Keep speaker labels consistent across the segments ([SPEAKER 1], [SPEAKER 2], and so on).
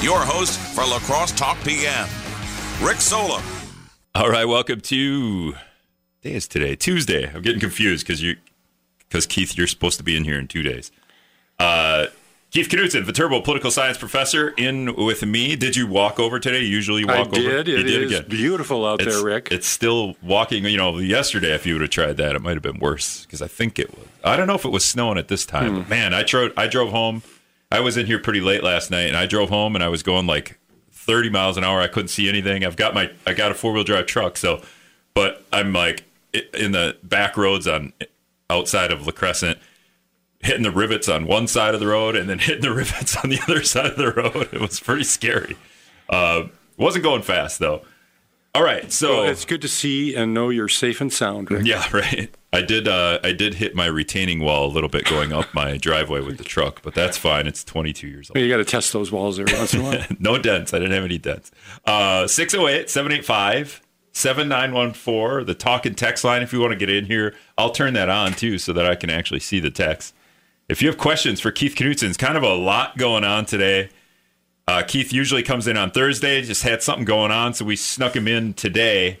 [SPEAKER 1] your host for La Crosse Talk PM, Rick Solem.
[SPEAKER 2] All right, welcome to day is today Tuesday. I'm getting confused because you because Keith, you're supposed to be in here in two days. Uh, Keith Knutson, Viterbo political science professor, in with me. Did you walk over today? Usually you
[SPEAKER 3] I
[SPEAKER 2] walk over.
[SPEAKER 3] did.
[SPEAKER 2] You
[SPEAKER 3] It
[SPEAKER 2] did
[SPEAKER 3] is
[SPEAKER 2] again.
[SPEAKER 3] beautiful out
[SPEAKER 2] It's,
[SPEAKER 3] there, Rick.
[SPEAKER 2] it's still walking. You know, yesterday if you would have tried that, it might have been worse because I think it was. I don't know if it was snowing at this time.
[SPEAKER 3] Hmm.
[SPEAKER 2] But man, I drove. I drove home. I was in here pretty late last night, and I drove home, and I was going like 30 miles an hour. I couldn't see anything. I've got my. I got a four wheel drive truck, so, but I'm like in the back roads on outside of La Crescent. Hitting the rivets on one side of the road and then hitting the rivets on the other side of the road. It was pretty scary. Uh, wasn't going fast though. All right, so
[SPEAKER 3] Well, it's good to see and know you're safe and sound, Rick.
[SPEAKER 2] yeah, right. I did. Uh, I did hit my retaining wall a little bit going up my driveway with the truck, but that's fine. It's 22 years old.
[SPEAKER 3] You got to test those walls every once in a while.
[SPEAKER 2] no dents. I didn't have any dents. Uh, 608 785 7914, the talk and text line. If you want to get in here, I'll turn that on too so that I can actually see the text. If you have questions for Keith Knutson, it's kind of a lot going on today. Uh, Keith usually comes in on Thursday, just had something going on, so we snuck him in today.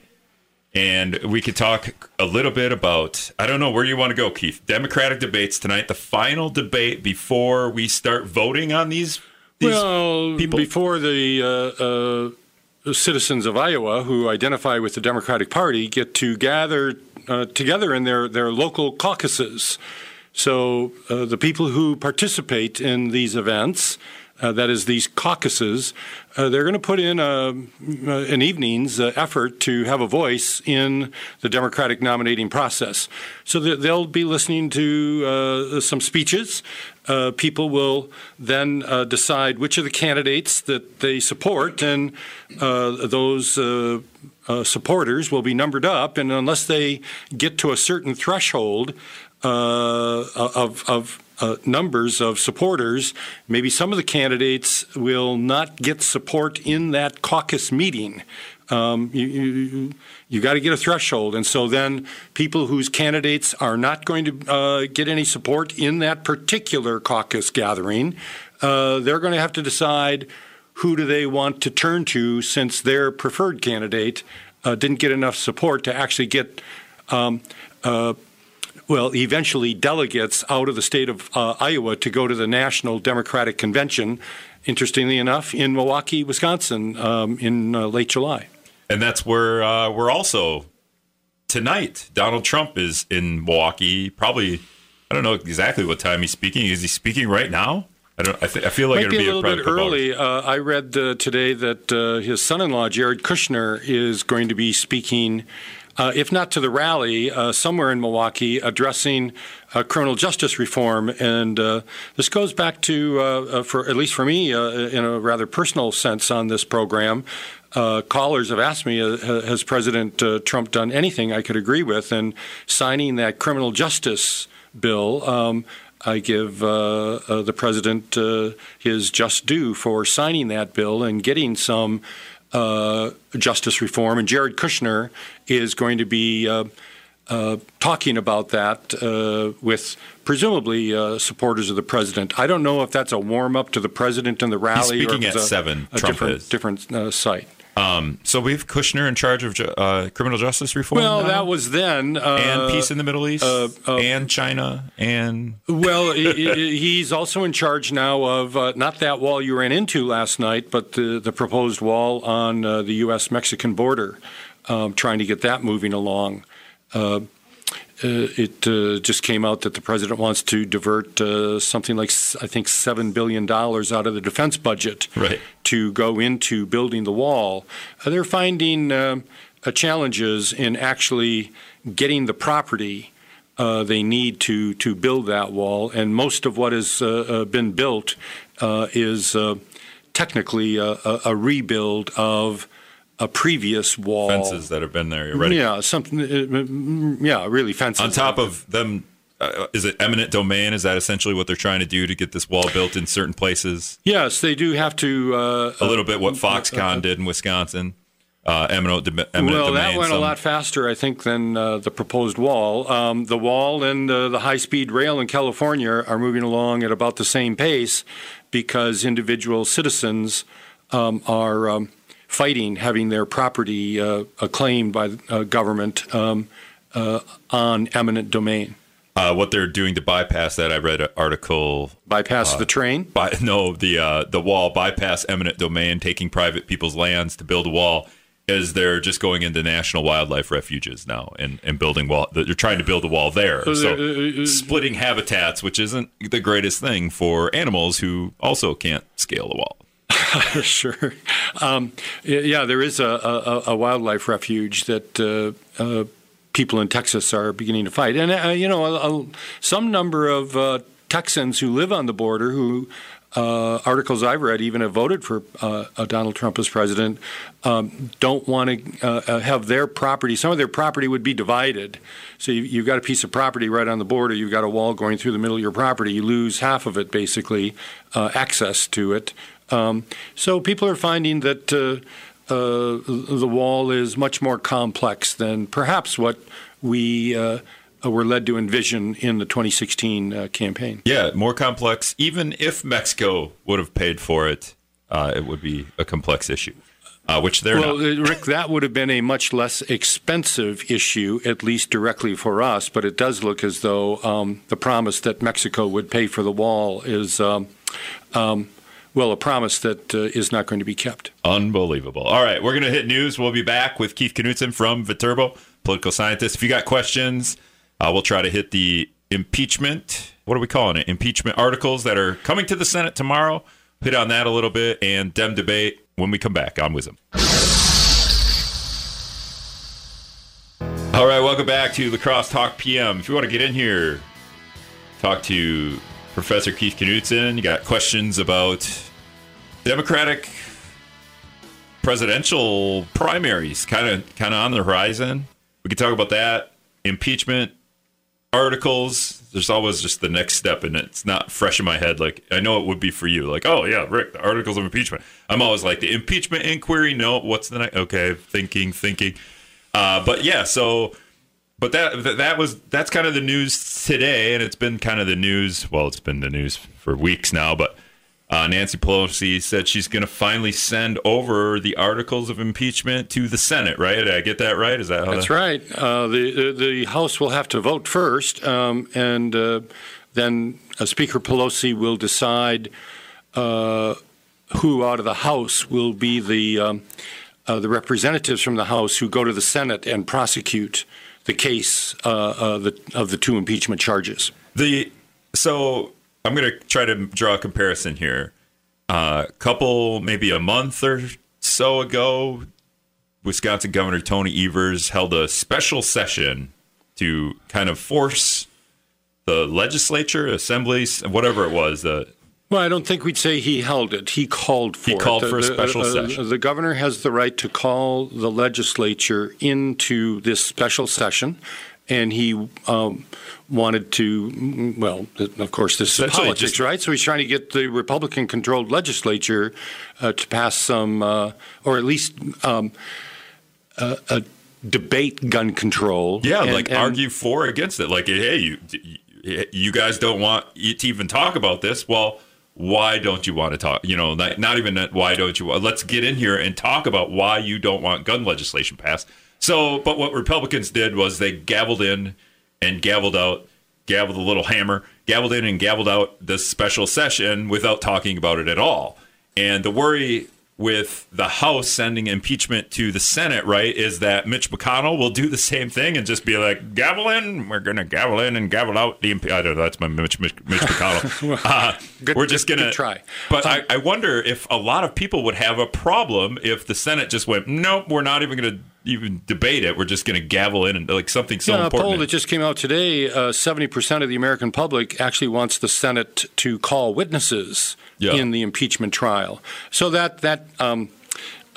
[SPEAKER 2] And we could talk a little bit about, I don't know where you want to go, Keith. Democratic debates tonight, the final debate before we start voting on these, these
[SPEAKER 3] well,
[SPEAKER 2] people.
[SPEAKER 3] before the uh, uh, citizens of Iowa who identify with the Democratic Party get to gather uh, together in their, their local caucuses. So uh, the people who participate in these events, uh, that is, these caucuses, uh, they're going to put in a, uh, an evening's uh, effort to have a voice in the Democratic nominating process. So they'll be listening to uh, some speeches. Uh, people will then uh, decide which of the candidates that they support, and uh, those uh, uh, supporters will be numbered up. And unless they get to a certain threshold uh, of, of uh, numbers of supporters, maybe some of the candidates will not get support in that caucus meeting. Um, you you, you got to get a threshold, and so then people whose candidates are not going to uh, get any support in that particular caucus gathering, uh, they're going to have to decide who do they want to turn to since their preferred candidate uh, didn't get enough support to actually get. Um, uh, well, eventually delegates out of the state of uh, Iowa to go to the National Democratic Convention, interestingly enough, in Milwaukee, Wisconsin, um, in uh, late July.
[SPEAKER 2] and that's where uh, we're also tonight. Donald Trump is in Milwaukee. Probably, I don't know exactly what time he's speaking. Is he speaking right now? I don't. I, th- I feel like
[SPEAKER 3] Might
[SPEAKER 2] it'll
[SPEAKER 3] be a little bit early. Uh, I read uh, today that uh, his son-in-law Jared Kushner is going to be speaking, uh, if not to the rally, uh, somewhere in Milwaukee, addressing uh, criminal justice reform. And uh, this goes back to, uh, uh, for at least for me, in a rather personal sense on this program. Callers have asked me, has President Trump done anything I could agree with? And signing that criminal justice bill. Um, I give uh, uh, the president uh, his just due for signing that bill and getting some uh, justice reform. And Jared Kushner is going to be uh, uh, talking about that uh, with presumably uh, supporters of the president. I don't know if that's a warm up to the president and the rally.
[SPEAKER 2] He's speaking
[SPEAKER 3] or
[SPEAKER 2] at
[SPEAKER 3] a,
[SPEAKER 2] seven,
[SPEAKER 3] A
[SPEAKER 2] Trump
[SPEAKER 3] different,
[SPEAKER 2] is.
[SPEAKER 3] different uh, site.
[SPEAKER 2] Um, so we have Kushner in charge of uh, criminal justice reform.
[SPEAKER 3] Well,
[SPEAKER 2] now?
[SPEAKER 3] that was then. Uh,
[SPEAKER 2] and peace in the Middle East,
[SPEAKER 3] uh, uh,
[SPEAKER 2] and China, and
[SPEAKER 3] Well, he- he- he's also in charge now of uh, not that wall you ran into last night, but the, the proposed wall on uh, the U.S. Mexican border, um, trying to get that moving along. Uh, it uh, just came out that the president wants to divert uh, something like, I think, $7 billion out of the defense budget
[SPEAKER 2] Right.
[SPEAKER 3] to go into building the wall. Uh, they're finding um uh, challenges in actually getting the property uh, they need to to build that wall, and most of what has uh, uh, been built uh, is uh, technically a, a rebuild of a previous wall.
[SPEAKER 2] fences that have been there already.
[SPEAKER 3] Yeah, something. uh, Yeah, really fences.
[SPEAKER 2] On top of them, uh, is it eminent domain? Is that essentially what they're trying to do to get this wall built in certain places?
[SPEAKER 3] yes, they do have to. Uh,
[SPEAKER 2] A little bit what Foxconn did in Wisconsin. uh, eminent, eminent
[SPEAKER 3] well,
[SPEAKER 2] domain.
[SPEAKER 3] that went
[SPEAKER 2] some-
[SPEAKER 3] a lot faster, I think, than uh, the proposed wall. Um, the wall and uh, the high-speed rail in California are moving along at about the same pace because individual citizens um, are um, fighting having their property uh, acclaimed by the uh, government um, uh, on eminent domain.
[SPEAKER 2] uh, what they're doing to bypass that. I read an article
[SPEAKER 3] Bypass the train.
[SPEAKER 2] by no the uh, the wall bypass eminent domain, taking private people's lands to build a wall. Is they're just going into national wildlife refuges now and, and building wall? They're trying to build a wall there, so
[SPEAKER 3] uh, uh,
[SPEAKER 2] splitting habitats, which isn't the greatest thing for animals who also can't scale a wall.
[SPEAKER 3] sure. Um, yeah, there is a, a, a wildlife refuge that uh, uh, people in Texas are beginning to fight. And, uh, you know, a, some number of uh, Texans who live on the border who. Uh, articles I've read even have voted for uh, Donald Trump as president. Um, don't want to uh, uh, have their property. Some of their property would be divided. So you, you've got a piece of property right on the border. You've got a wall going through the middle of your property. You lose half of it, basically, uh, access to it. Um, so people are finding that uh, uh, the wall is much more complex than perhaps what we uh, were led to envision in the 2016 uh, campaign.
[SPEAKER 2] Yeah, more complex. Even if Mexico would have paid for it, uh, it would be a complex issue, uh, which they're
[SPEAKER 3] Well,
[SPEAKER 2] not.
[SPEAKER 3] uh, Rick, that would have been a much less expensive issue, at least directly for us. But it does look as though um, the promise that Mexico would pay for the wall is, um, um, well, a promise that uh, is not going to be kept.
[SPEAKER 2] Unbelievable. All right, we're going to hit news. We'll be back with Keith Knutson from Viterbo, political scientist. If you got questions, uh, we'll try to hit the impeachment. What are we calling it? Impeachment articles that are coming to the Senate tomorrow. Hit on that a little bit and Dem debate when we come back on Wisdom. All right, welcome back to La Crosse Talk PM. If you want to get in here, talk to Professor Keith Knutson. You got questions about Democratic presidential primaries kind of kind of on the horizon. We could talk about that. Impeachment articles. There's always just the next step, and it's not fresh in my head. Like I know it would be for you. Like, oh yeah, Rick, the articles of impeachment. I'm always like the impeachment inquiry. No, what's the next? Okay, thinking, thinking. Uh, but yeah, so but that that that was that's kind of the news today, and it's been kind of the news. Well, it's been the news for weeks now, but. Uh, Nancy Pelosi said she's going to finally send over the articles of impeachment to the Senate. Right? Did I get that right? Is that how
[SPEAKER 3] That's
[SPEAKER 2] that-
[SPEAKER 3] right. Uh, the, the House will have to vote first, um, and uh, then uh, Speaker Pelosi will decide uh, who out of the House will be the um, uh, the representatives from the House who go to the Senate and prosecute the case uh, uh, the, of the two impeachment charges.
[SPEAKER 2] The so I'm going to try to draw a comparison here. A uh, couple, maybe a month or so ago, Wisconsin Governor Tony Evers held a special session to kind of force the legislature, assemblies, whatever it was, the
[SPEAKER 3] Well, I don't think we'd say he held it. He called for
[SPEAKER 2] He
[SPEAKER 3] it.
[SPEAKER 2] called
[SPEAKER 3] The-
[SPEAKER 2] for a
[SPEAKER 3] the-
[SPEAKER 2] special
[SPEAKER 3] uh,
[SPEAKER 2] session.
[SPEAKER 3] The governor has the right to call the legislature into this special session, and he um, wanted to. mm, Well, of course, this is politics,
[SPEAKER 2] just-
[SPEAKER 3] right? So he's trying to get the Republican-controlled legislature uh, to pass some, uh, or at least. Um, a, a debate gun control.
[SPEAKER 2] Yeah,
[SPEAKER 3] And-
[SPEAKER 2] like
[SPEAKER 3] and-
[SPEAKER 2] argue for or against it. Like, hey, you you guys don't want to even talk about this. Well, why don't you want to talk? You know, not, not even that. Why don't you? Let's get in here and talk about why you don't want gun legislation passed. So, but what Republicans did was they gavelled in and gavelled out, gavelled a little hammer, gavelled in and gavelled out this special session without talking about it at all. And the worry with the House sending impeachment to the Senate, right, is that Mitch McConnell will do the same thing and just be like, gavel in, we're going to gavel in and gavel out the impe- I don't know, that's my Mitch, Mitch, Mitch McConnell. Uh,
[SPEAKER 3] Good-
[SPEAKER 2] we're just going to
[SPEAKER 3] try.
[SPEAKER 2] But I, I wonder if a lot of people would have a problem if the Senate just went, nope, we're not even going to even debate it. We're just going to gavel in and like something so
[SPEAKER 3] yeah, a
[SPEAKER 2] important.
[SPEAKER 3] poll that just came out today, uh, 70% of the American public actually wants the Senate to call witnesses
[SPEAKER 2] Yeah.
[SPEAKER 3] in the impeachment trial. So that that um,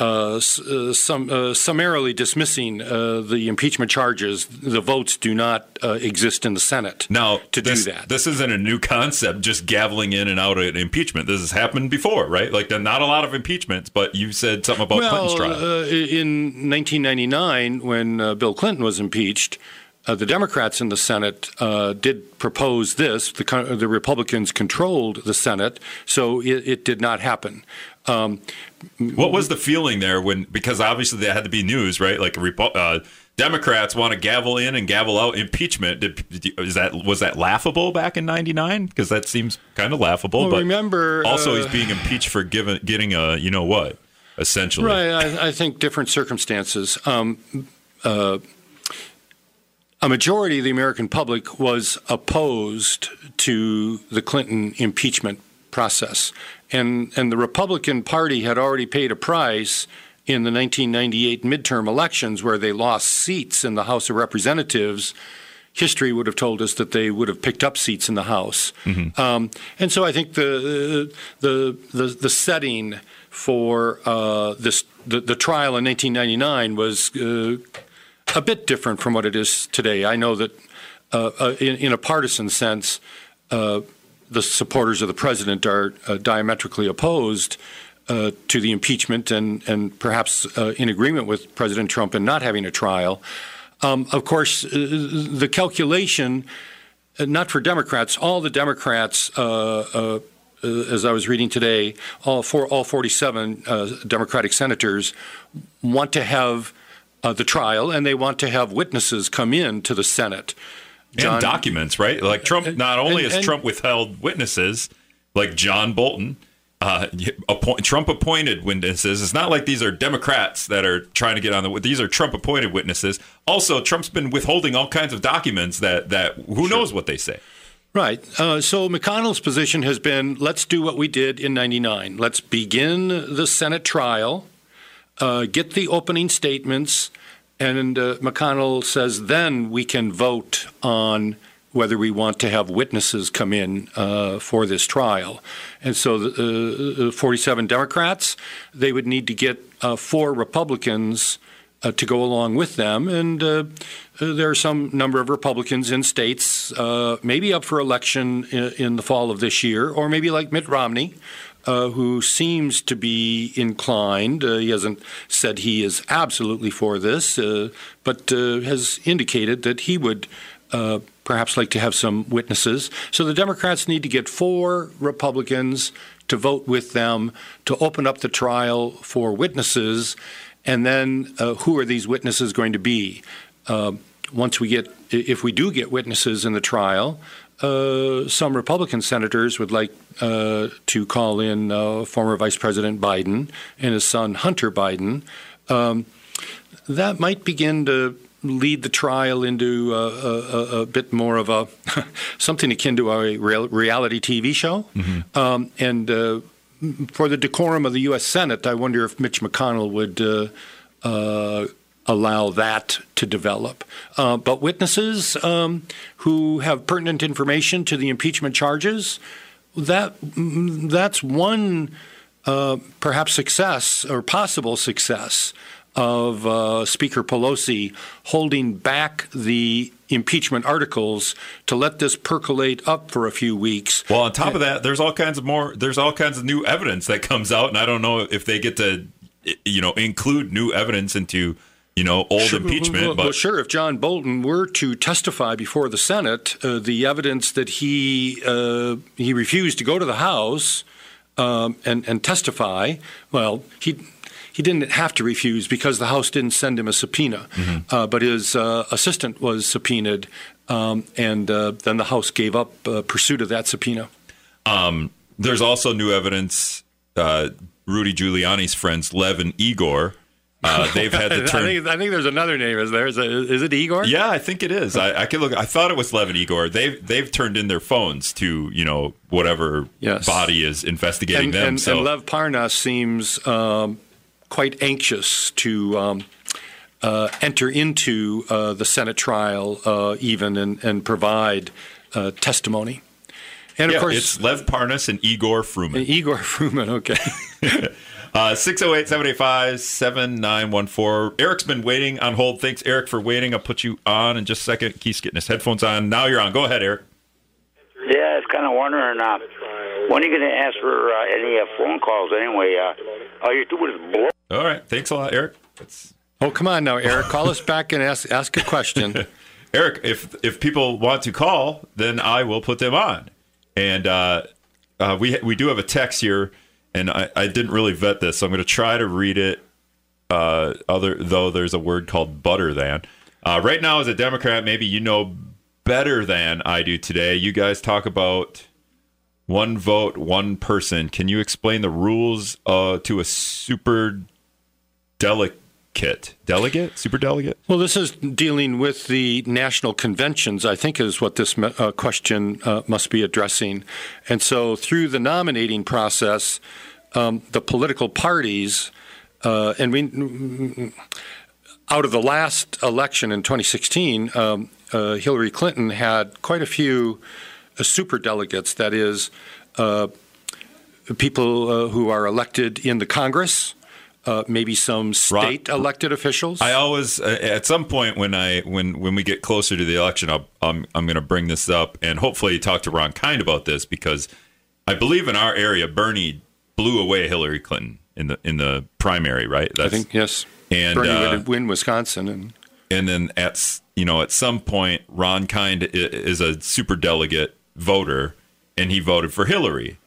[SPEAKER 3] uh, uh, some, uh, summarily dismissing uh, the impeachment charges. The votes do not uh, exist in the Senate
[SPEAKER 2] now
[SPEAKER 3] to
[SPEAKER 2] this,
[SPEAKER 3] do that.
[SPEAKER 2] This isn't a new concept, just gaveling in and out an impeachment. This has happened before, right? Like, not a lot of impeachments, but you said something about
[SPEAKER 3] well,
[SPEAKER 2] Clinton's trial.
[SPEAKER 3] Uh, in 1999, when uh, Bill Clinton was impeached, uh, the Democrats in the Senate uh, did propose this. The, the, Republicans controlled the Senate, so it, it did not happen. Um,
[SPEAKER 2] what was the feeling there when? Because obviously there had to be news, right? Like uh, Democrats want to gavel in and gavel out impeachment. Did, is that was that laughable back in '99? Because that seems kind of laughable.
[SPEAKER 3] Well,
[SPEAKER 2] but
[SPEAKER 3] remember,
[SPEAKER 2] also
[SPEAKER 3] uh,
[SPEAKER 2] he's being impeached for giving, getting a you know what, essentially.
[SPEAKER 3] Right. I, I think different circumstances. Um, uh, a majority of the American public was opposed to the Clinton impeachment process. And, and the Republican Party had already paid a price in the 1998 midterm elections where they lost seats in the House of Representatives. History would have told us that they would have picked up seats in the House. Mm-hmm. Um, and so I think the, the, the, the setting for uh, this, the, the trial in 1999 was uh, a bit different from what it is today. I know that uh, uh, in, in, a partisan sense, uh, the supporters of the president are uh, diametrically opposed uh, to the impeachment and, and perhaps uh, in agreement with President Trump in not having a trial. Um, of course, the calculation, not for Democrats, all the Democrats as I was reading today, all four, all 47 uh, Democratic senators want to have uh, the trial, and they want to have witnesses come in to the Senate.
[SPEAKER 2] John, and documents, right? Like Trump, not only and, has and, Trump withheld witnesses, like John Bolton, uh, appoint, Trump appointed witnesses. It's not like these are Democrats that are trying to get on the. These are Trump appointed witnesses. Also, Trump's been withholding all kinds of documents that that who sure. knows what they say.
[SPEAKER 3] Right. Uh, so McConnell's position has been let's do what we did in 99. Let's begin the Senate trial uh, get the opening statements, and uh, McConnell says then we can vote on whether we want to have witnesses come in uh, for this trial. And so the uh, 47 Democrats, they would need to get uh, four Republicans uh, to go along with them. And uh, there are some number of Republicans in states, uh, maybe up for election in, in, the fall of this year, or maybe like Mitt Romney, uh, who seems to be inclined. Uh, he hasn't said he is absolutely for this, uh, but uh, has indicated that he would uh, perhaps like to have some witnesses. So the Democrats need to get four Republicans to vote with them to open up the trial for witnesses. And then who are these witnesses going to be? once we get, if we do get witnesses in the trial, uh, some Republican senators would like uh, to call in uh, former Vice President Biden and his son Hunter Biden. Um, that might begin to lead the trial into a, a, a bit more of a something akin to a reality TV show. Mm-hmm. Um, and uh, for the decorum of the U.S. Senate, I wonder if Mitch McConnell would uh, uh, allow that to develop. Uh, but witnesses um, who have pertinent information to the impeachment charges, that that's one uh, perhaps success or possible success of uh, Speaker Pelosi holding back the impeachment articles to let this percolate up for a few weeks.
[SPEAKER 2] Well, on top of that, there's all kinds of more. There's all kinds of new evidence that comes out, and I don't know if they get to, you know, include new evidence into you know, old
[SPEAKER 3] sure,
[SPEAKER 2] impeachment.
[SPEAKER 3] Well,
[SPEAKER 2] but
[SPEAKER 3] well, sure, if John Bolton were to testify before the Senate, uh, the evidence that he uh, he refused to go to the House um, and and testify, well, he. He didn't have to refuse because the House didn't send him a subpoena, mm-hmm. uh, but his uh, assistant was subpoenaed, um, and uh, then the House gave up uh, pursuit of that subpoena.
[SPEAKER 2] Um, there's also new evidence. Rudy Giuliani's friends, Lev and Igor, uh, they've had the turn.
[SPEAKER 3] I think, I think, there's another name. Is there? Is it, is it Igor?
[SPEAKER 2] Yeah, I think it is. I, I can look. I thought it was Levin Igor. They've they've turned in their phones to you know whatever yes. body is investigating
[SPEAKER 3] and,
[SPEAKER 2] them.
[SPEAKER 3] And,
[SPEAKER 2] so
[SPEAKER 3] and Lev Parnas seems um, quite anxious to. Um, uh, enter into uh, the Senate trial, uh, even and, and provide uh, testimony.
[SPEAKER 2] And of yeah, course, it's Lev Parnas and Igor Fruman.
[SPEAKER 3] And Igor Fruman, okay.
[SPEAKER 2] Uh, 608 785 7914. Eric's been waiting on hold. Thanks, Eric, for waiting. I'll put you on in just a second. Keith's getting his headphones on. Now you're on. Go ahead, Eric.
[SPEAKER 4] Yeah, I was kind of wondering uh, when are you going to ask for uh, any uh, phone calls anyway? Uh, all you're doing is blow.
[SPEAKER 2] All right. Thanks a lot, Eric. That's...
[SPEAKER 3] Oh, come on now, Eric. Call us back and ask ask a question.
[SPEAKER 2] Eric, if if people want to call, then I will put them on. And uh, uh, we we do have a text here, and I, I didn't really vet this, so I'm going to try to read it. Uh, other though, there's a word called butter than. Uh, right now, as a Democrat, maybe you know better than I do today. You guys talk about one vote, one person. Can you explain the rules uh, to a super delicate? Delegate, super delegate?
[SPEAKER 3] Well, this is dealing with the national conventions, I think, is what this uh, question uh, must be addressing. And so, through the nominating process, um, the political parties, uh, and we, out of the last election in 2016, um, uh, Hillary Clinton had quite a few uh, super delegates, that is, uh, people who are elected in the Congress uh, maybe some state Ron, elected officials?
[SPEAKER 2] I always, uh, at some point when I when when we get closer to the election, I'll, I'm I'm going to bring this up and hopefully talk to Ron Kind about this because I believe in our area, Bernie blew away Hillary Clinton in the in the primary, right?
[SPEAKER 3] That's, I think yes. And Bernie uh, would win Wisconsin, and
[SPEAKER 2] and then at you know at some point, Ron Kind is a super delegate voter, and he voted for Hillary,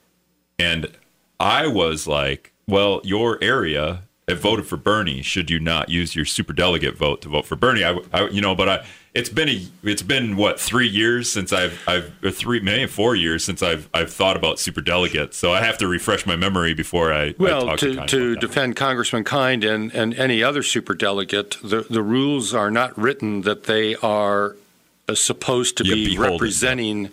[SPEAKER 2] and I was like well, your area have voted for Bernie. Should you not use your super delegate vote to vote for Bernie? I, I you know, but I, it's been a, it's been what three years since I've, I've three, maybe four years since I've, I've thought about super delegates. So I have to refresh my memory before I.
[SPEAKER 3] Well,
[SPEAKER 2] I
[SPEAKER 3] to,
[SPEAKER 2] to,
[SPEAKER 3] to defend Congressman Kind and, and any other super delegate, the the rules are not written that they are uh, supposed to be representing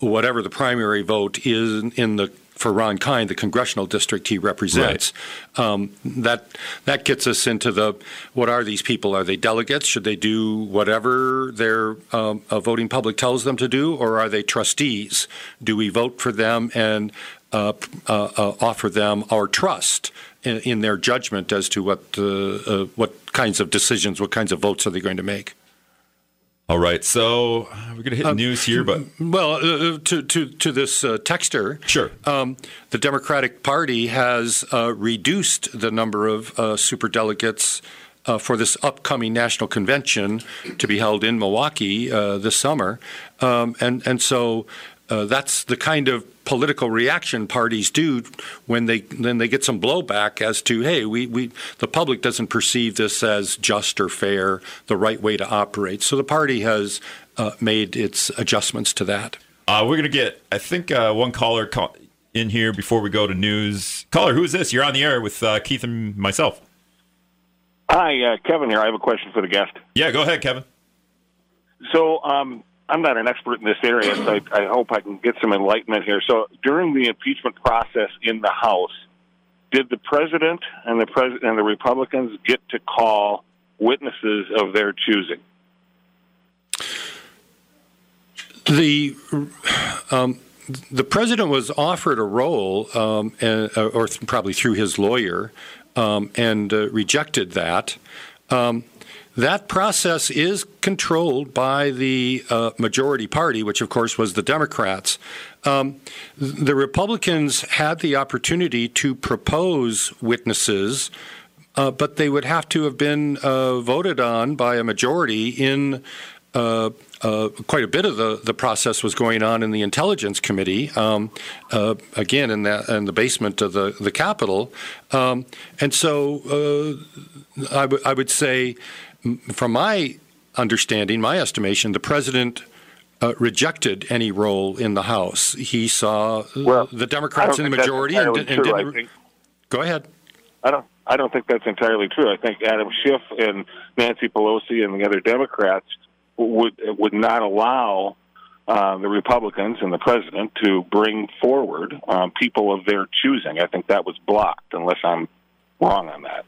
[SPEAKER 3] whatever the primary vote is in the for Ron Kind, the congressional district he represents. Right. Um, that that gets us into the what are these people? Are they delegates? Should they do whatever their um, voting public tells them to do, or are they trustees? Do we vote for them and uh, uh, uh, offer them our trust in, in, their judgment as to what uh, uh, what kinds of decisions, what kinds of votes are they going to make?
[SPEAKER 2] All right, so we're going to hit uh, news here, but
[SPEAKER 3] well, uh, uh, to to to this uh, texter,
[SPEAKER 2] sure. Um,
[SPEAKER 3] the Democratic Party has uh, reduced the number of uh, super delegates for this upcoming national convention to be held in Milwaukee this summer, um, and and so uh, that's the kind of political reaction parties do when they then they get some blowback as to hey we, we the public doesn't perceive this as just or fair the right way to operate. So the party has uh, made its adjustments to that.
[SPEAKER 2] Uh, we're gonna get I think uh, one caller call in here before we go to news. Caller who is this? You're on the air with uh, Keith and myself.
[SPEAKER 5] Hi Kevin here. I have a question for the guest.
[SPEAKER 2] Yeah go ahead Kevin.
[SPEAKER 5] So um, I'm not an expert in this area, so I, I hope I can get some enlightenment here. So during the impeachment process in the House, did the president and the president and the Republicans get to call witnesses of their choosing?
[SPEAKER 3] The um, the president was offered a role, um, uh, or th- probably through his lawyer, um, and uh, rejected that. Um, that process is controlled by the uh, majority party, which of course was the Democrats. Um, the Republicans had the opportunity to propose witnesses, uh, but they would have to have been uh, voted on by a majority in. Uh, uh, quite a bit of the, the process was going on in the Intelligence Committee, um, uh, again in the in the basement of the the Capitol, um, and so I, w- I would say from my understanding, my estimation, the president uh, rejected any role in the House. He saw
[SPEAKER 5] well,
[SPEAKER 3] the Democrats in the majority and, and
[SPEAKER 5] true, didn't.
[SPEAKER 3] Go ahead.
[SPEAKER 5] I don't. I don't think that's entirely true. I think Adam Schiff and Nancy Pelosi and the other Democrats would would not allow uh, the Republicans and the president to bring forward um, people of their choosing. I think that was blocked, unless I'm wrong on that.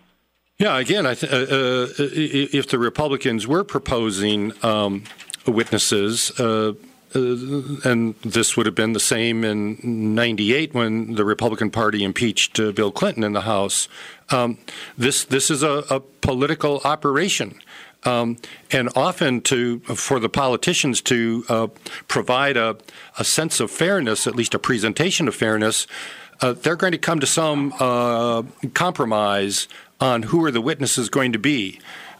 [SPEAKER 3] Yeah, again, th- uh, uh, if the Republicans were proposing um, witnesses, uh, and this would have been the same in 98 when the Republican Party impeached uh, Bill Clinton in the House. Um, this, this is a, a political operation. Um, and often to for the politicians to uh, provide a, a, sense of fairness, at least a presentation of fairness, uh, they're going to come to some uh, compromise on who are the witnesses going to be.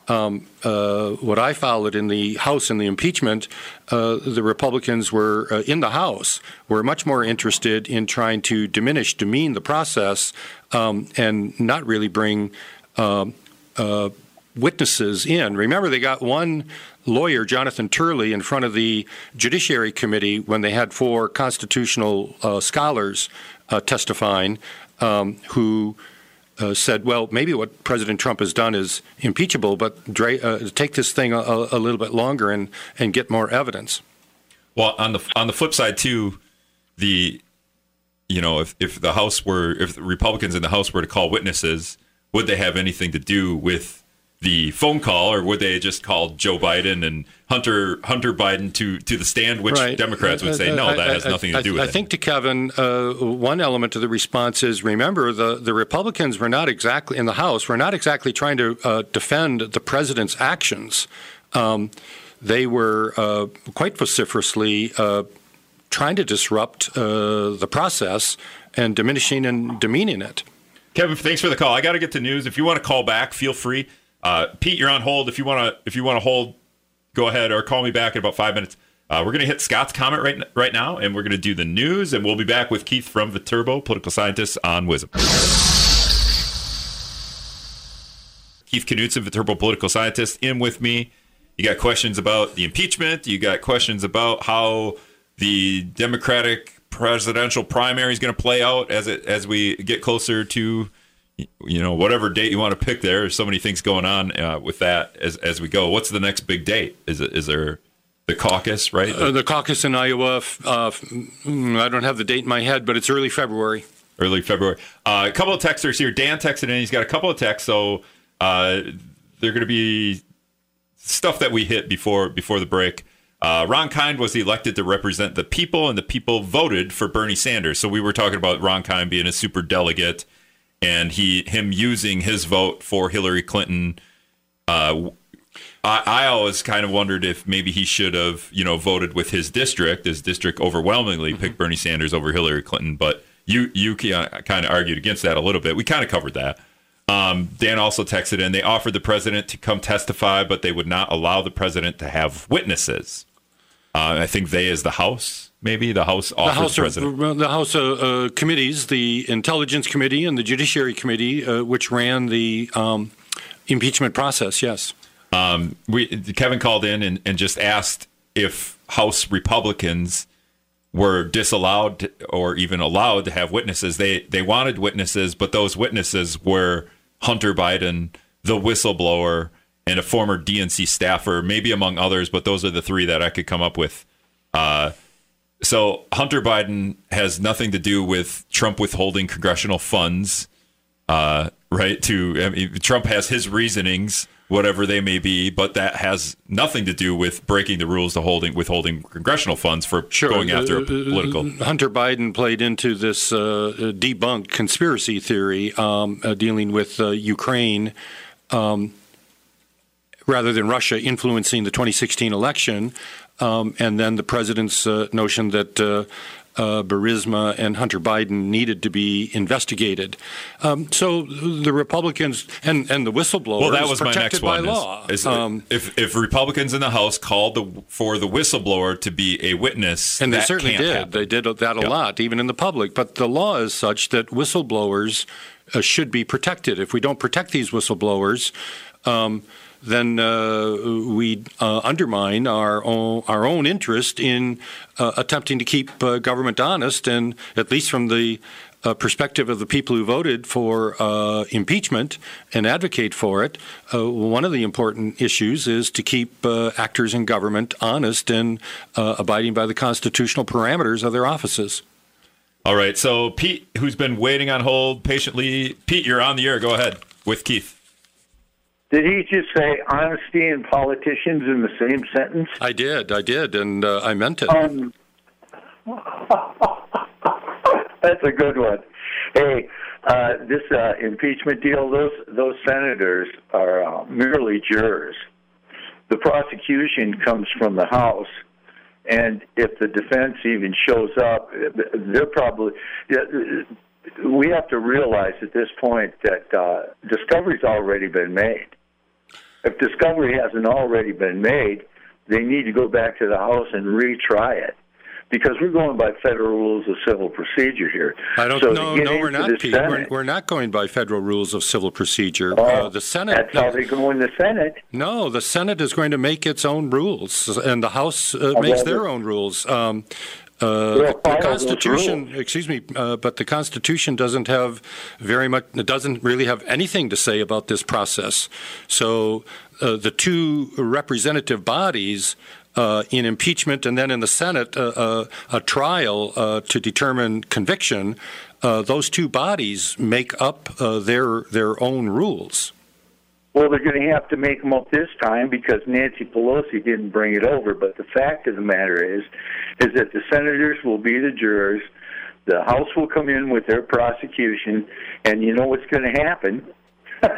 [SPEAKER 3] Um, uh, what I followed in the House in the impeachment, uh, the Republicans were uh, in the House were much more interested in trying to diminish, demean the process, um, and not really bring um, uh, witnesses in. Remember, they got one lawyer, Jonathan Turley, in front of the Judiciary Committee when they had four constitutional uh, scholars uh, testifying, um, who uh, said, well, maybe what President Trump has done is impeachable, but dra- uh, take this thing a, a, little bit longer and, and get more evidence.
[SPEAKER 2] Well, on the on the flip side too, the you know if if the House were if the Republicans in the House were to call witnesses, would they have anything to do with the phone call, or would they just call Joe Biden and Hunter Hunter Biden to to the stand? Which right. Democrats would say no, that has nothing to do with
[SPEAKER 3] I
[SPEAKER 2] it.
[SPEAKER 3] I think to Kevin, uh, one element of the response is remember the the Republicans were not exactly in the House. We're not exactly trying to uh, defend the president's actions. Um, they were uh, quite vociferously uh, trying to disrupt uh, the process and diminishing and demeaning it.
[SPEAKER 2] Kevin, thanks for the call. I got to get to news. If you want to call back, feel free. Uh, Pete, you're on hold. If you want to, if you want to hold, go ahead or call me back in about five minutes. Uh, we're going to hit Scott's comment right right now, and we're going to do the news, and we'll be back with Keith from Viterbo, political scientist on Wisdom. Keith Knutson, Viterbo political scientist, in with me. You got questions about the impeachment. You got questions about how the Democratic presidential primary is going to play out as it as we get closer to you know whatever date you want to pick there there's so many things going on uh, with that as as we go what's the next big date? Is it is there the caucus right?
[SPEAKER 3] Uh, the caucus in iowa uh, mm, i don't have the date in my head but it's early february.
[SPEAKER 2] Early february. Uh, a couple of texters here. Dan texted in. He's got a couple of texts so uh, they're going to be stuff that we hit before before the break. Uh, Ron Kind was elected to represent the people, and the people voted for Bernie Sanders. So we were talking about Ron Kind being a super delegate and he him using his vote for Hillary Clinton. Uh, I, I always kind of wondered if maybe he should have, you know, voted with his district. His district overwhelmingly mm-hmm. picked Bernie Sanders over Hillary Clinton, but you you kind of argued against that a little bit. We kind of covered that. Um, Dan also texted in. They offered the president to come testify, but they would not allow the president to have witnesses. Uh, I think they is the House maybe the House
[SPEAKER 3] the House,
[SPEAKER 2] president.
[SPEAKER 3] the House uh, uh, committees, the Intelligence Committee and the Judiciary Committee, uh, which ran the um, impeachment process. Yes.
[SPEAKER 2] Um, we Kevin called in and, and just asked if House Republicans were disallowed or even allowed to have witnesses. They they wanted witnesses, but those witnesses were Hunter Biden, the whistleblower, and a former DNC staffer, maybe among others. But those are the three that I could come up with. Uh, so Hunter Biden has nothing to do with Trump withholding congressional funds, uh, right? To I mean, Trump has his reasonings, whatever they may be, but that has nothing to do with breaking the rules to holding withholding congressional funds for sure. going after a uh, uh, political.
[SPEAKER 3] Hunter Biden played into this uh, debunked conspiracy theory um, uh, dealing with uh, Ukraine. Um, rather than Russia influencing the 2016 election, um, and then the president's uh, notion that uh, uh, Burisma and Hunter Biden needed to be investigated. Um, so the Republicans and, and the whistleblowers
[SPEAKER 2] well, that was
[SPEAKER 3] protected
[SPEAKER 2] my next
[SPEAKER 3] by
[SPEAKER 2] one.
[SPEAKER 3] law.
[SPEAKER 2] Is, is um, if, if Republicans in the House called the, for the whistleblower to be a witness,
[SPEAKER 3] and they certainly did,
[SPEAKER 2] happen.
[SPEAKER 3] they did that a yep. lot, even in the public. But the law is such that whistleblowers uh, should be protected. If we don't protect these whistleblowers. Um, then uh, we uh, undermine our own, our own interest in uh, attempting to keep uh, government honest, and at least from the uh, perspective of the people who voted for uh, impeachment and advocate for it, one of the important issues is to keep actors in government honest and abiding by the constitutional parameters of their offices.
[SPEAKER 2] All right. So, Pete, who's been waiting on hold patiently, Pete, you're on the air. Go ahead with Keith.
[SPEAKER 6] Did he just say honesty and politicians in the same sentence?
[SPEAKER 3] I did, I did, and uh, I meant it.
[SPEAKER 6] Um, that's a good one. Hey, uh, this uh, impeachment deal, those those senators are uh, merely jurors. The prosecution comes from the House, and if the defense even shows up, they're probably. We have to realize at this point that uh, discovery's already been made. If discovery hasn't already been made, they need to go back to the House and retry it because we're going by federal rules of civil procedure here.
[SPEAKER 3] I don't.
[SPEAKER 6] So
[SPEAKER 3] no, no, we're not, Pete. We're, we're, not going by federal rules of civil procedure.
[SPEAKER 6] Uh,
[SPEAKER 3] uh, the Senate.
[SPEAKER 6] That's how they go in the Senate.
[SPEAKER 3] No, the Senate is going to make its own rules, and the House uh, makes their own rules. Um, uh, the, Constitution, excuse me, uh, but the Constitution doesn't have very much. It doesn't really have anything to say about this process. So uh, the two representative bodies uh, in impeachment and then in the Senate uh, uh, a trial uh, to determine conviction, uh, those two bodies make up uh, their their own rules.
[SPEAKER 6] Well, they're going to have to make them up this time because Nancy Pelosi didn't bring it over. But the fact of the matter is, is that the senators will be the jurors. The House will come in with their prosecution, and you know what's going to happen?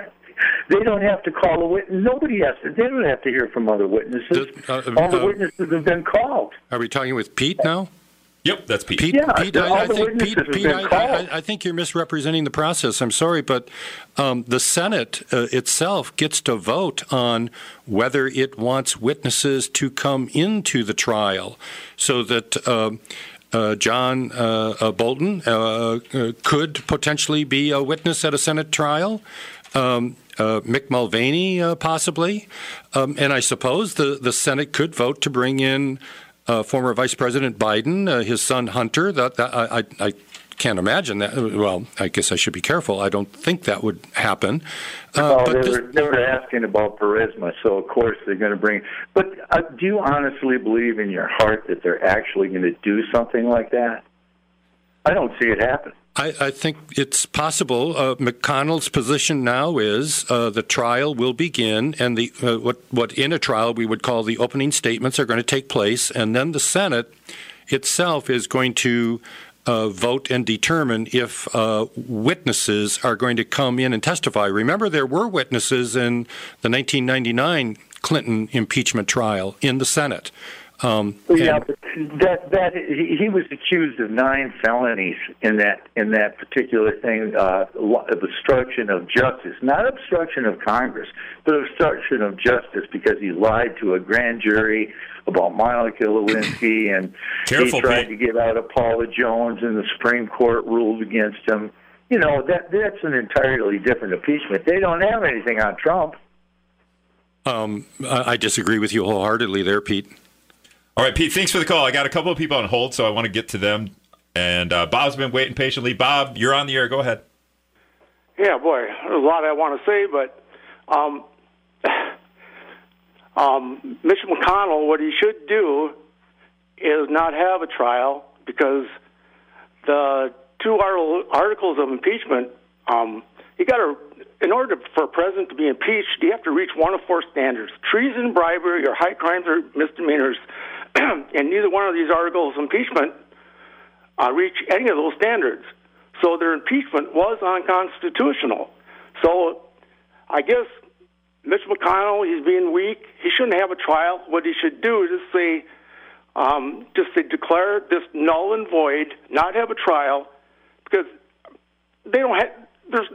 [SPEAKER 6] They don't have to call a witness. Nobody has to. They don't have to hear from other witnesses. uh, all the uh, witnesses have been called.
[SPEAKER 3] Are we talking with Pete now?
[SPEAKER 2] Yep, that's Pete.
[SPEAKER 3] Pete,
[SPEAKER 6] yeah,
[SPEAKER 3] Pete,
[SPEAKER 6] I,
[SPEAKER 3] I think, Pete, Pete I, I, I, think you're misrepresenting the process. I'm sorry, but um, the Senate uh, itself gets to vote on whether it wants witnesses to come into the trial, so that. Um, uh, John uh, uh Bolton uh, uh, could potentially be a witness at a Senate trial. Um, uh, Mick Mulvaney, uh, possibly. Um, and I suppose the, the Senate could vote to bring in uh, former Vice President Biden, uh, his son Hunter. That, that I, I, I, can't imagine that. Well, I guess I should be careful. I don't think that would happen.
[SPEAKER 6] Uh, oh, they, this, were, they were asking about Burisma, so of course they're going to bring. But uh, do you honestly believe in your heart that they're actually going to do something like that? I don't see it happen.
[SPEAKER 3] I, I, think it's possible. Uh, McConnell's position now is uh, the trial will begin, and the uh, what what in a trial we would call the opening statements are going to take place, and then the Senate itself is going to. Uh, vote and determine if uh, witnesses are going to come in and testify. Remember, there were witnesses in the 1999 Clinton impeachment trial in the Senate.
[SPEAKER 6] Um, yeah, but that that he, he was accused of nine felonies in that in that particular thing, uh, obstruction of justice, not obstruction of Congress, but obstruction of justice because he lied to a grand jury about Monica Lewinsky and
[SPEAKER 2] Careful,
[SPEAKER 6] he tried
[SPEAKER 2] Pete.
[SPEAKER 6] to get out of Paula Jones and the Supreme Court ruled against him. You know that that's an entirely different impeachment. They don't have anything on Trump.
[SPEAKER 3] Um, I disagree with you wholeheartedly there, Pete.
[SPEAKER 2] All right, Pete, thanks for the call. I got a couple of people on hold, so I want to get to them. And uh, Bob's been waiting patiently. Bob, you're on the air. Go ahead.
[SPEAKER 7] Yeah, boy, there's a lot I want to say, but um, um, Mitch McConnell, what he should do is not have a trial because the two articles of impeachment, um, you got to, in order for a president to be impeached, you have to reach one of four standards: treason, bribery, or high crimes or misdemeanors and neither one of these articles of impeachment uh, reach any of those standards. So their impeachment was unconstitutional. So I guess Mitch McConnell, he's being weak. He shouldn't have a trial. What he should do is just say, um, just say declare this null and void, not have a trial, because they don't have. There's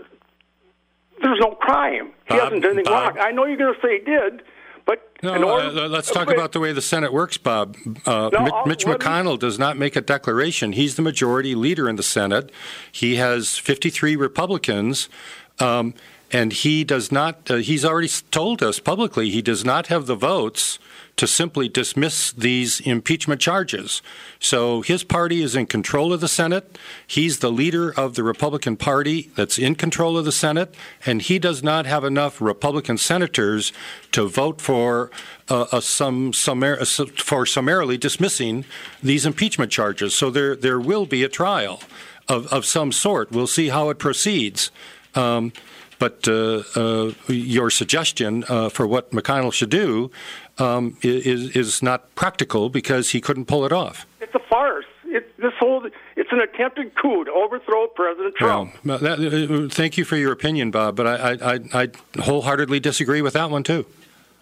[SPEAKER 7] there's no crime. He Bob, hasn't done anything Bob. wrong. I know you're going to say he did,
[SPEAKER 3] no, order, uh, let's talk about the way the Senate works, Bob. Uh, no, Mitch McConnell does not make a declaration. He's the majority leader in the Senate. He has 53 Republicans. Um, and he does not, uh, he's already told us publicly he does not have the votes to simply dismiss these impeachment charges. So his party is in control of the Senate. He's the leader of the Republican Party that's in control of the Senate, and he does not have enough Republican senators to vote for uh, a some summar- for summarily dismissing these impeachment charges. So there there will be a trial of, of some sort. We'll see how it proceeds. Um, but uh, uh, your suggestion uh, for what McConnell should do um, is is not practical because he couldn't pull it off.
[SPEAKER 7] It's a farce. It, this whole it's an attempted coup to overthrow President Trump.
[SPEAKER 3] Well, that, uh, thank you for your opinion, Bob, but I, I, I, I wholeheartedly disagree with that one too.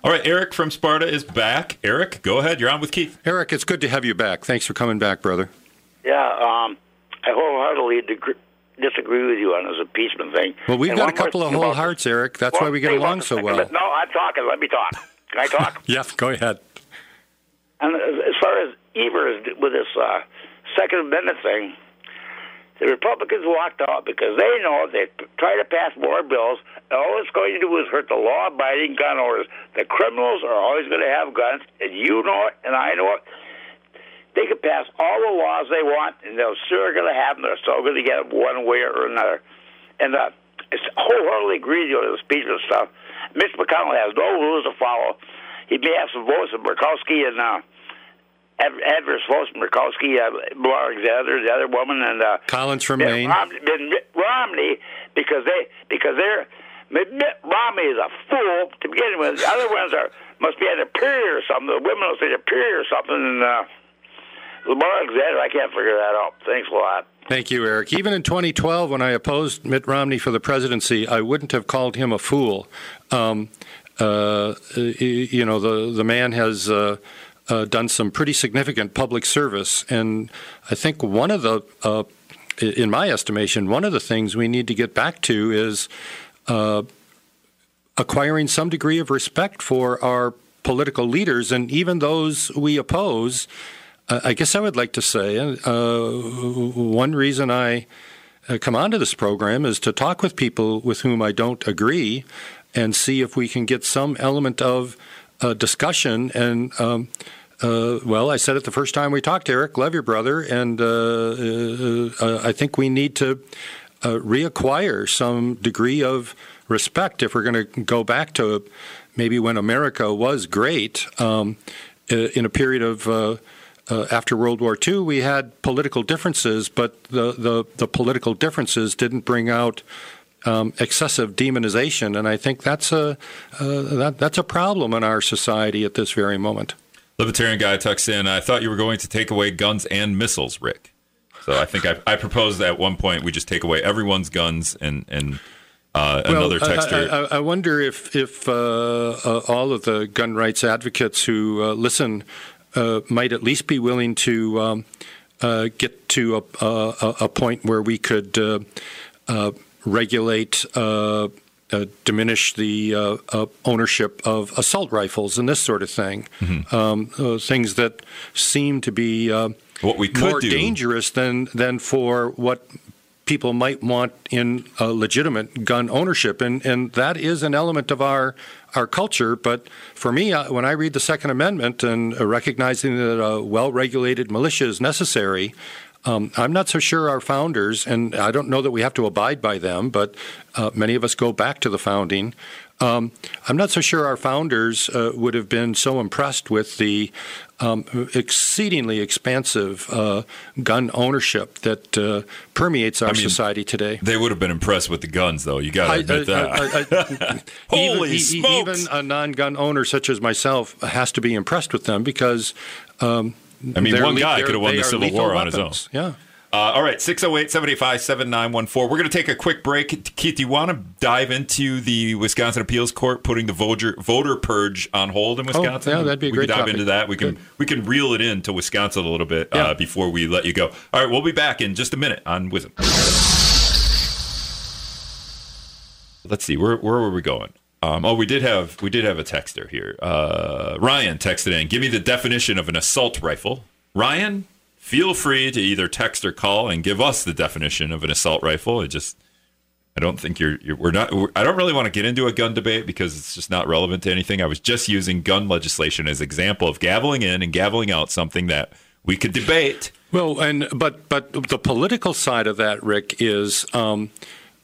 [SPEAKER 2] All right, Eric from Sparta is back. Eric, go ahead. You're on with Keith.
[SPEAKER 3] Eric, it's good to have you back. Thanks for coming back, brother.
[SPEAKER 4] Yeah, um, I wholeheartedly degre- disagree with you on this impeachment thing.
[SPEAKER 3] Well, we've
[SPEAKER 4] And
[SPEAKER 3] got a couple of whole hearts, Eric. That's why we get along so well.
[SPEAKER 4] No, I'm talking. Let me talk. Can I talk?
[SPEAKER 3] Yeah, go ahead.
[SPEAKER 4] And as far as Evers with this uh, Second Amendment thing, the Republicans walked out because they know if they try to pass more bills, all it's going to do is hurt the law-abiding gun owners. The criminals are always going to have guns, and you know it, and I know it. They can pass all the laws they want, and they're still going to have them. They're still going to get them one way or another. And uh, it's wholeheartedly agree with the speech and stuff. Mitch McConnell has no rules to follow. He may have some votes of Murkowski and uh, ad- adverse votes from Murkowski, uh, Blair Alexander, the other woman, and uh,
[SPEAKER 3] Collins from
[SPEAKER 4] Mitt
[SPEAKER 3] Maine.
[SPEAKER 4] Romney, Mitt Romney because they because they're Mitt Romney is a fool to begin with. The other ones are must be at a period or something. The women will say a period or something. And uh, Lamar Alexander, I can't figure that out. Thanks a lot.
[SPEAKER 3] Thank you, Eric. Even in 2012, when I opposed Mitt Romney for the presidency, I wouldn't have called him a fool. Um, uh, you know, the the man has uh, uh, done some pretty significant public service, and I think one of the, uh, in my estimation, one of the things we need to get back to is uh, acquiring some degree of respect for our political leaders, and even those we oppose. I guess I would like to say uh, one reason I uh, come onto this program is to talk with people with whom I don't agree and see if we can get some element of uh, discussion. And, um, uh, well, I said it the first time we talked, Eric, love your brother. And uh, uh, I think we need to reacquire some degree of respect if we're going to go back to maybe when America was great um, in a period of. Uh, after World War II, we had political differences, but the, the, the political differences didn't bring out um, excessive demonization, and I think that's a uh, that, that's a problem in our society at this very moment.
[SPEAKER 2] Libertarian guy tucks in. I thought you were going to take away guns and missiles, Rick. So I think I, I proposed at one point we just take away everyone's guns and and uh, another
[SPEAKER 3] well. I, I, I, wonder if if uh, uh, all of the gun rights advocates who uh, listen might at least be willing to um, uh, get to a, a, a, point where we could regulate. Uh, diminish the uh, uh, ownership of assault rifles and this sort of thing. Mm-hmm. Um, things that seem to be
[SPEAKER 2] what we
[SPEAKER 3] more
[SPEAKER 2] do.
[SPEAKER 3] dangerous than than for what people might want in legitimate gun ownership, and and that is an element of our our culture. But for me, when I read the Second Amendment and uh, recognizing that a well-regulated militia is necessary. Um, I'm not so sure our founders, and I don't know that we have to abide by them, but uh, many of us go back to the founding. Um, I'm not so sure our founders uh, would have been so impressed with the um, exceedingly expansive uh, gun ownership that uh, permeates our
[SPEAKER 2] I mean,
[SPEAKER 3] society today.
[SPEAKER 2] They would have been impressed with the guns, though. You got to admit that. Holy
[SPEAKER 3] even,
[SPEAKER 2] smokes!
[SPEAKER 3] Even a non-gun owner such as myself has to be impressed with them because. Um,
[SPEAKER 2] I mean, one guy could have won the Civil War on his own.
[SPEAKER 3] weapons. Yeah.
[SPEAKER 2] Uh, all right, 608 785 7914. We're going to take a quick break. Keith, do you want to dive into the Wisconsin Appeals Court putting the voter, voter purge on hold in Wisconsin?
[SPEAKER 3] Oh, yeah, that'd be a
[SPEAKER 2] we
[SPEAKER 3] great
[SPEAKER 2] can dive
[SPEAKER 3] topic.
[SPEAKER 2] into that. We can
[SPEAKER 3] Good.
[SPEAKER 2] we can reel it into Wisconsin a little bit
[SPEAKER 3] Yeah.
[SPEAKER 2] uh, before we let you go. All right, we'll be back in just a minute on WIZM. Let's see, where where were we going? Um, oh, we did have we did have a texter here. Uh, Ryan texted in. Give me the definition of an assault rifle. Ryan, feel free to either text or call and give us the definition of an assault rifle. It just, I don't think you're, you're we're not. We're, I don't really want to get into a gun debate because it's just not relevant to anything. I was just using gun legislation as example of gaveling in and gaveling out something that we could debate.
[SPEAKER 3] Well, and but but the political side of that, Rick, is um,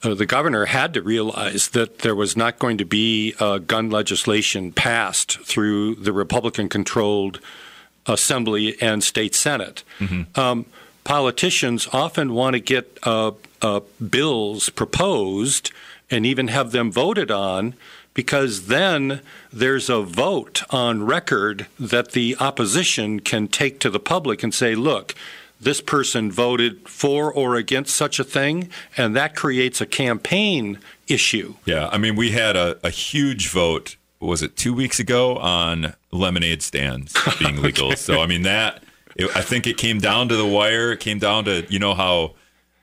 [SPEAKER 3] uh, the governor had to realize that there was not going to be uh, gun legislation passed through the Republican-controlled Assembly and State Senate. Um, politicians often want to get uh, uh, bills proposed and even have them voted on because then there's a vote on record that the opposition can take to the public and say, look, this person voted for or against such a thing, and that creates a campaign issue.
[SPEAKER 2] Yeah, I mean, we had a, a huge vote. Was it two weeks ago on lemonade stands being legal? okay. So I mean that. It, I think it came down to the wire. It came down to you know how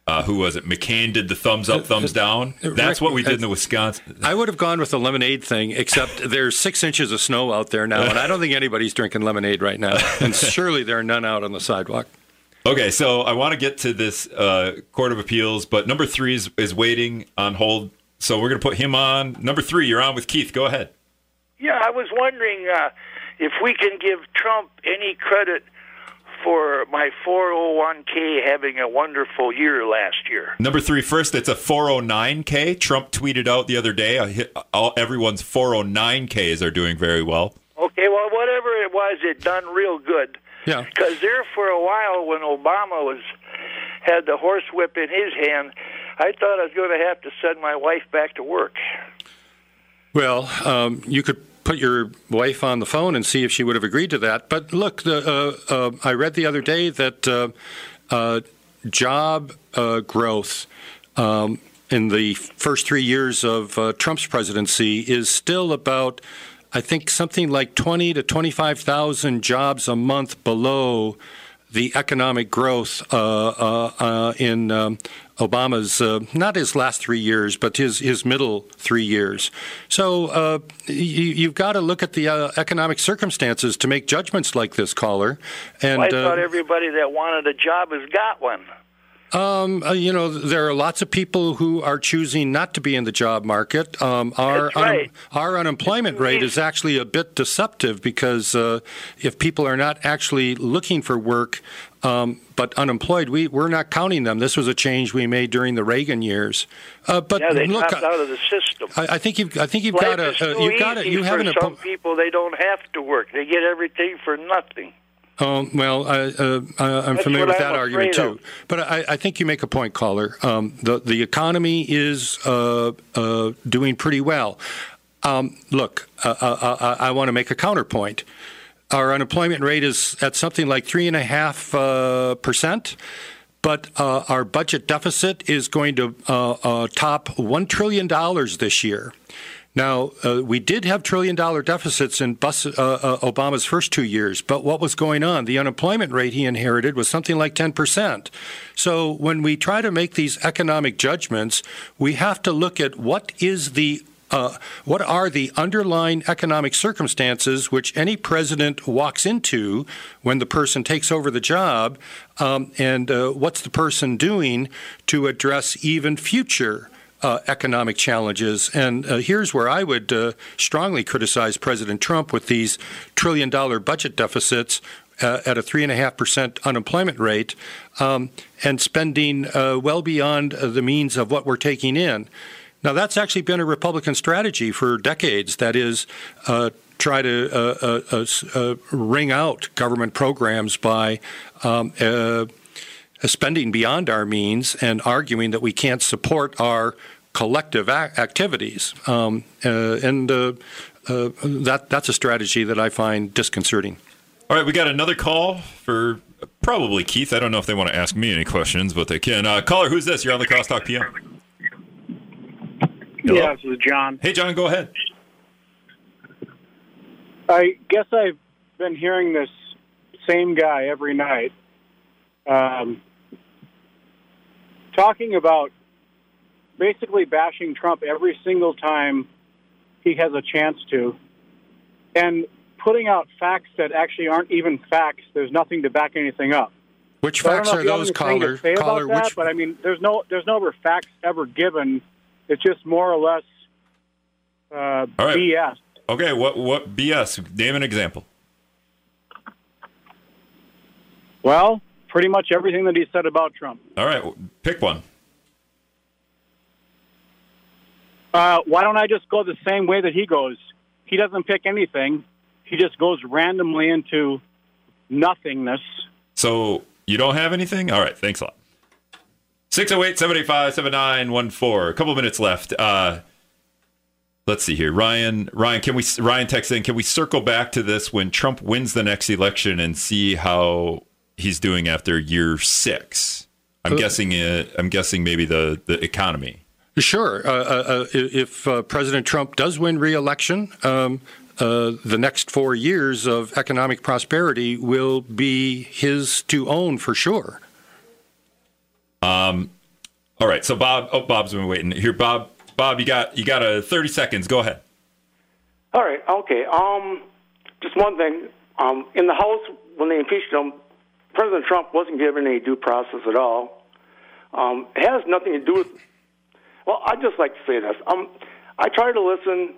[SPEAKER 2] uh, who was it? McCain did the thumbs up, thumbs down. That's what we did in the Wisconsin.
[SPEAKER 3] I would have gone with the lemonade thing, except there's six inches of snow out there now, and I don't think anybody's drinking lemonade right now. And surely there are none out on the sidewalk.
[SPEAKER 2] Okay, so I want to get to this uh, Court of Appeals, but number three is, is waiting on hold. So we're going to put him on. Number three, you're on with Keith. Go ahead.
[SPEAKER 4] Yeah, I was wondering uh, if we can give Trump any credit for my 401k having a wonderful year last year.
[SPEAKER 2] Number three, first, it's a 409k. Trump tweeted out the other day, hit, all, everyone's 409ks are doing very well.
[SPEAKER 4] Okay, well, whatever it was, it done real good.
[SPEAKER 3] Yeah.
[SPEAKER 4] Because there for a while when Obama was had the horsewhip in his hand, I thought I was going to have to send my wife back to work.
[SPEAKER 3] Well, um, you could put your wife on the phone and see if she would have agreed to that. But look, the, uh, uh, I read the other day that uh, uh job uh, growth. Um, in the first three years of uh, Trump's presidency is still about I think something like 20 to 25,000 jobs a month below the economic growth uh, uh, uh, in um, Obama's uh, not his last three years, but his his middle three years. So uh, you, have got to look at the uh, economic circumstances to make judgments like this, caller.
[SPEAKER 4] And well, I thought everybody that wanted a job has got one.
[SPEAKER 3] Um, uh, you know, there are lots of people who are choosing not to be in the job market. Um,
[SPEAKER 4] our right. un-
[SPEAKER 3] our unemployment rate is actually a bit deceptive because uh, if people are not actually looking for work um, but unemployed, we we're not counting them. This was a change we made during the Reagan years.
[SPEAKER 4] Uh, but yeah, they look, out of the system.
[SPEAKER 3] I, I think you've I think you've got
[SPEAKER 4] to uh, you've got to you have an. Some people they don't have to work; they get everything for nothing.
[SPEAKER 3] Um, well, I, uh, I'm
[SPEAKER 4] That's
[SPEAKER 3] familiar with that
[SPEAKER 4] I'm
[SPEAKER 3] argument too.
[SPEAKER 4] Of.
[SPEAKER 3] But I, I, think you make a point, caller. Um, the the economy is uh, uh, doing pretty well. Um, look, uh, uh, uh, I want to make a counterpoint. Our unemployment rate is at something like three and a half percent but uh, our budget deficit is going to uh, uh, top $1 trillion this year. Now, uh, we did have trillion dollar deficits in bus, uh, uh, Obama's first two years, but what was going on? The unemployment rate he inherited was something like 10%. So when we try to make these economic judgments, we have to look at what is the uh, what are the underlying economic circumstances which any president walks into when the person takes over the job, um, and uh, what's the person doing to address even future uh, economic challenges. And uh, here's where I would uh, strongly criticize President Trump with these trillion dollar budget deficits. Uh, at a three and a half percent unemployment rate, um, and spending uh, well beyond uh, the means of what we're taking in. Now, that's actually been a Republican strategy for decades. That is, try to wring out government programs by um, spending beyond our means and arguing that we can't support our collective activities. Um, uh, and uh, uh, that that's a strategy that I find disconcerting.
[SPEAKER 2] All right, we got another call for probably Keith. I don't know if they want to ask me any questions, but they can. Uh, caller, who's this? You're on La Crosse Talk PM.
[SPEAKER 8] Hello? Yeah, this is John.
[SPEAKER 2] Hey, John, go ahead.
[SPEAKER 8] I guess I've been hearing this same guy every night um, talking about basically bashing Trump every single time he has a chance to, and putting out facts that actually aren't even facts. There's nothing to back anything up.
[SPEAKER 3] Which so facts are those, caller? caller
[SPEAKER 8] that,
[SPEAKER 3] which...
[SPEAKER 8] But I mean, there's no there's no facts ever given. It's just more or less uh, right. BS.
[SPEAKER 2] Okay, what what BS? Name an example.
[SPEAKER 8] Well, pretty much everything that he said about Trump.
[SPEAKER 2] All right, pick one.
[SPEAKER 8] Uh, why don't I just go the same way that he goes? He doesn't pick anything. He just goes randomly into nothingness.
[SPEAKER 2] So you don't have anything? All right, thanks a lot. 608 785 7914. A couple minutes left. Uh, let's see here. Ryan, Ryan, can we, Ryan texts in, can we circle back to this when Trump wins the next election and see how he's doing after year six? I'm
[SPEAKER 3] Uh,
[SPEAKER 2] guessing, uh, I'm guessing maybe the, the economy.
[SPEAKER 3] Sure. Uh, uh, uh, if uh, President Trump does win re-election, um, uh, the next four years of economic prosperity will be his to own for sure.
[SPEAKER 2] Um, all right. So Bob, oh, Bob's been waiting here. Bob, Bob, you got, you got a 30 seconds. Go ahead.
[SPEAKER 7] All right. Okay. Um, just one thing. Um, in the House, when they impeached him, President Trump wasn't given any due process at all. Um, it has nothing to do with. Well, I'd just like to say this. Um, I try to listen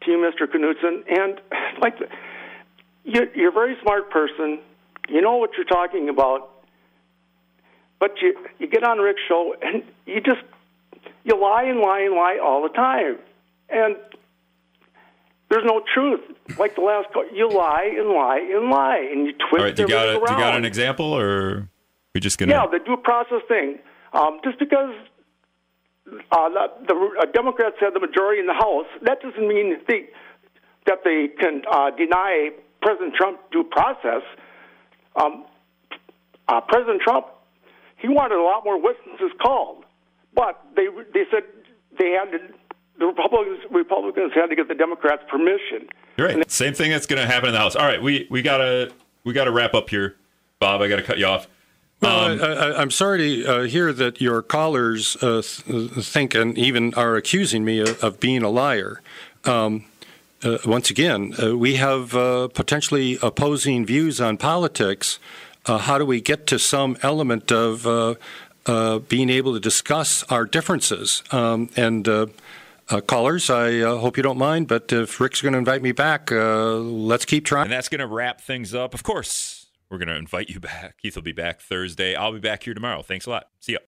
[SPEAKER 7] to you, Mr. Knutson, and like, you're, you're a very smart person. You know what you're talking about, but you you get on Rick's show and you just you lie and lie and lie all the time, and there's no truth. Like the last call, you lie and lie and lie, and you twist
[SPEAKER 2] All right. You got, a, you got an example or we just going to?
[SPEAKER 7] Yeah, the due process thing. Um, just because uh, the, the uh, Democrats have the majority in the House, that doesn't mean they, that they can uh, deny President Trump due process. Um, uh, President Trump, he wanted a lot more witnesses called, but they they said they had to. The Republicans Republicans had to get the Democrats' permission.
[SPEAKER 2] You're right. Same thing that's going to happen in the House. All right, we we gotta we gotta wrap up here, Bob. I got to cut you off.
[SPEAKER 3] Well, I, I, I'm sorry to uh, hear that your callers uh, th- think and even are accusing me of, of being a liar. Um, uh, once again, uh, we have uh, potentially opposing views on politics. Uh, how do we get to some element of uh, uh, being able to discuss our differences? Um, and uh, uh, callers, I uh, hope you don't mind, but if Rick's going to invite me back, uh, let's keep trying.
[SPEAKER 2] And that's going to wrap things up. Of course, we're going to invite you back. Keith will be back Thursday. I'll be back here tomorrow. Thanks a lot. See ya.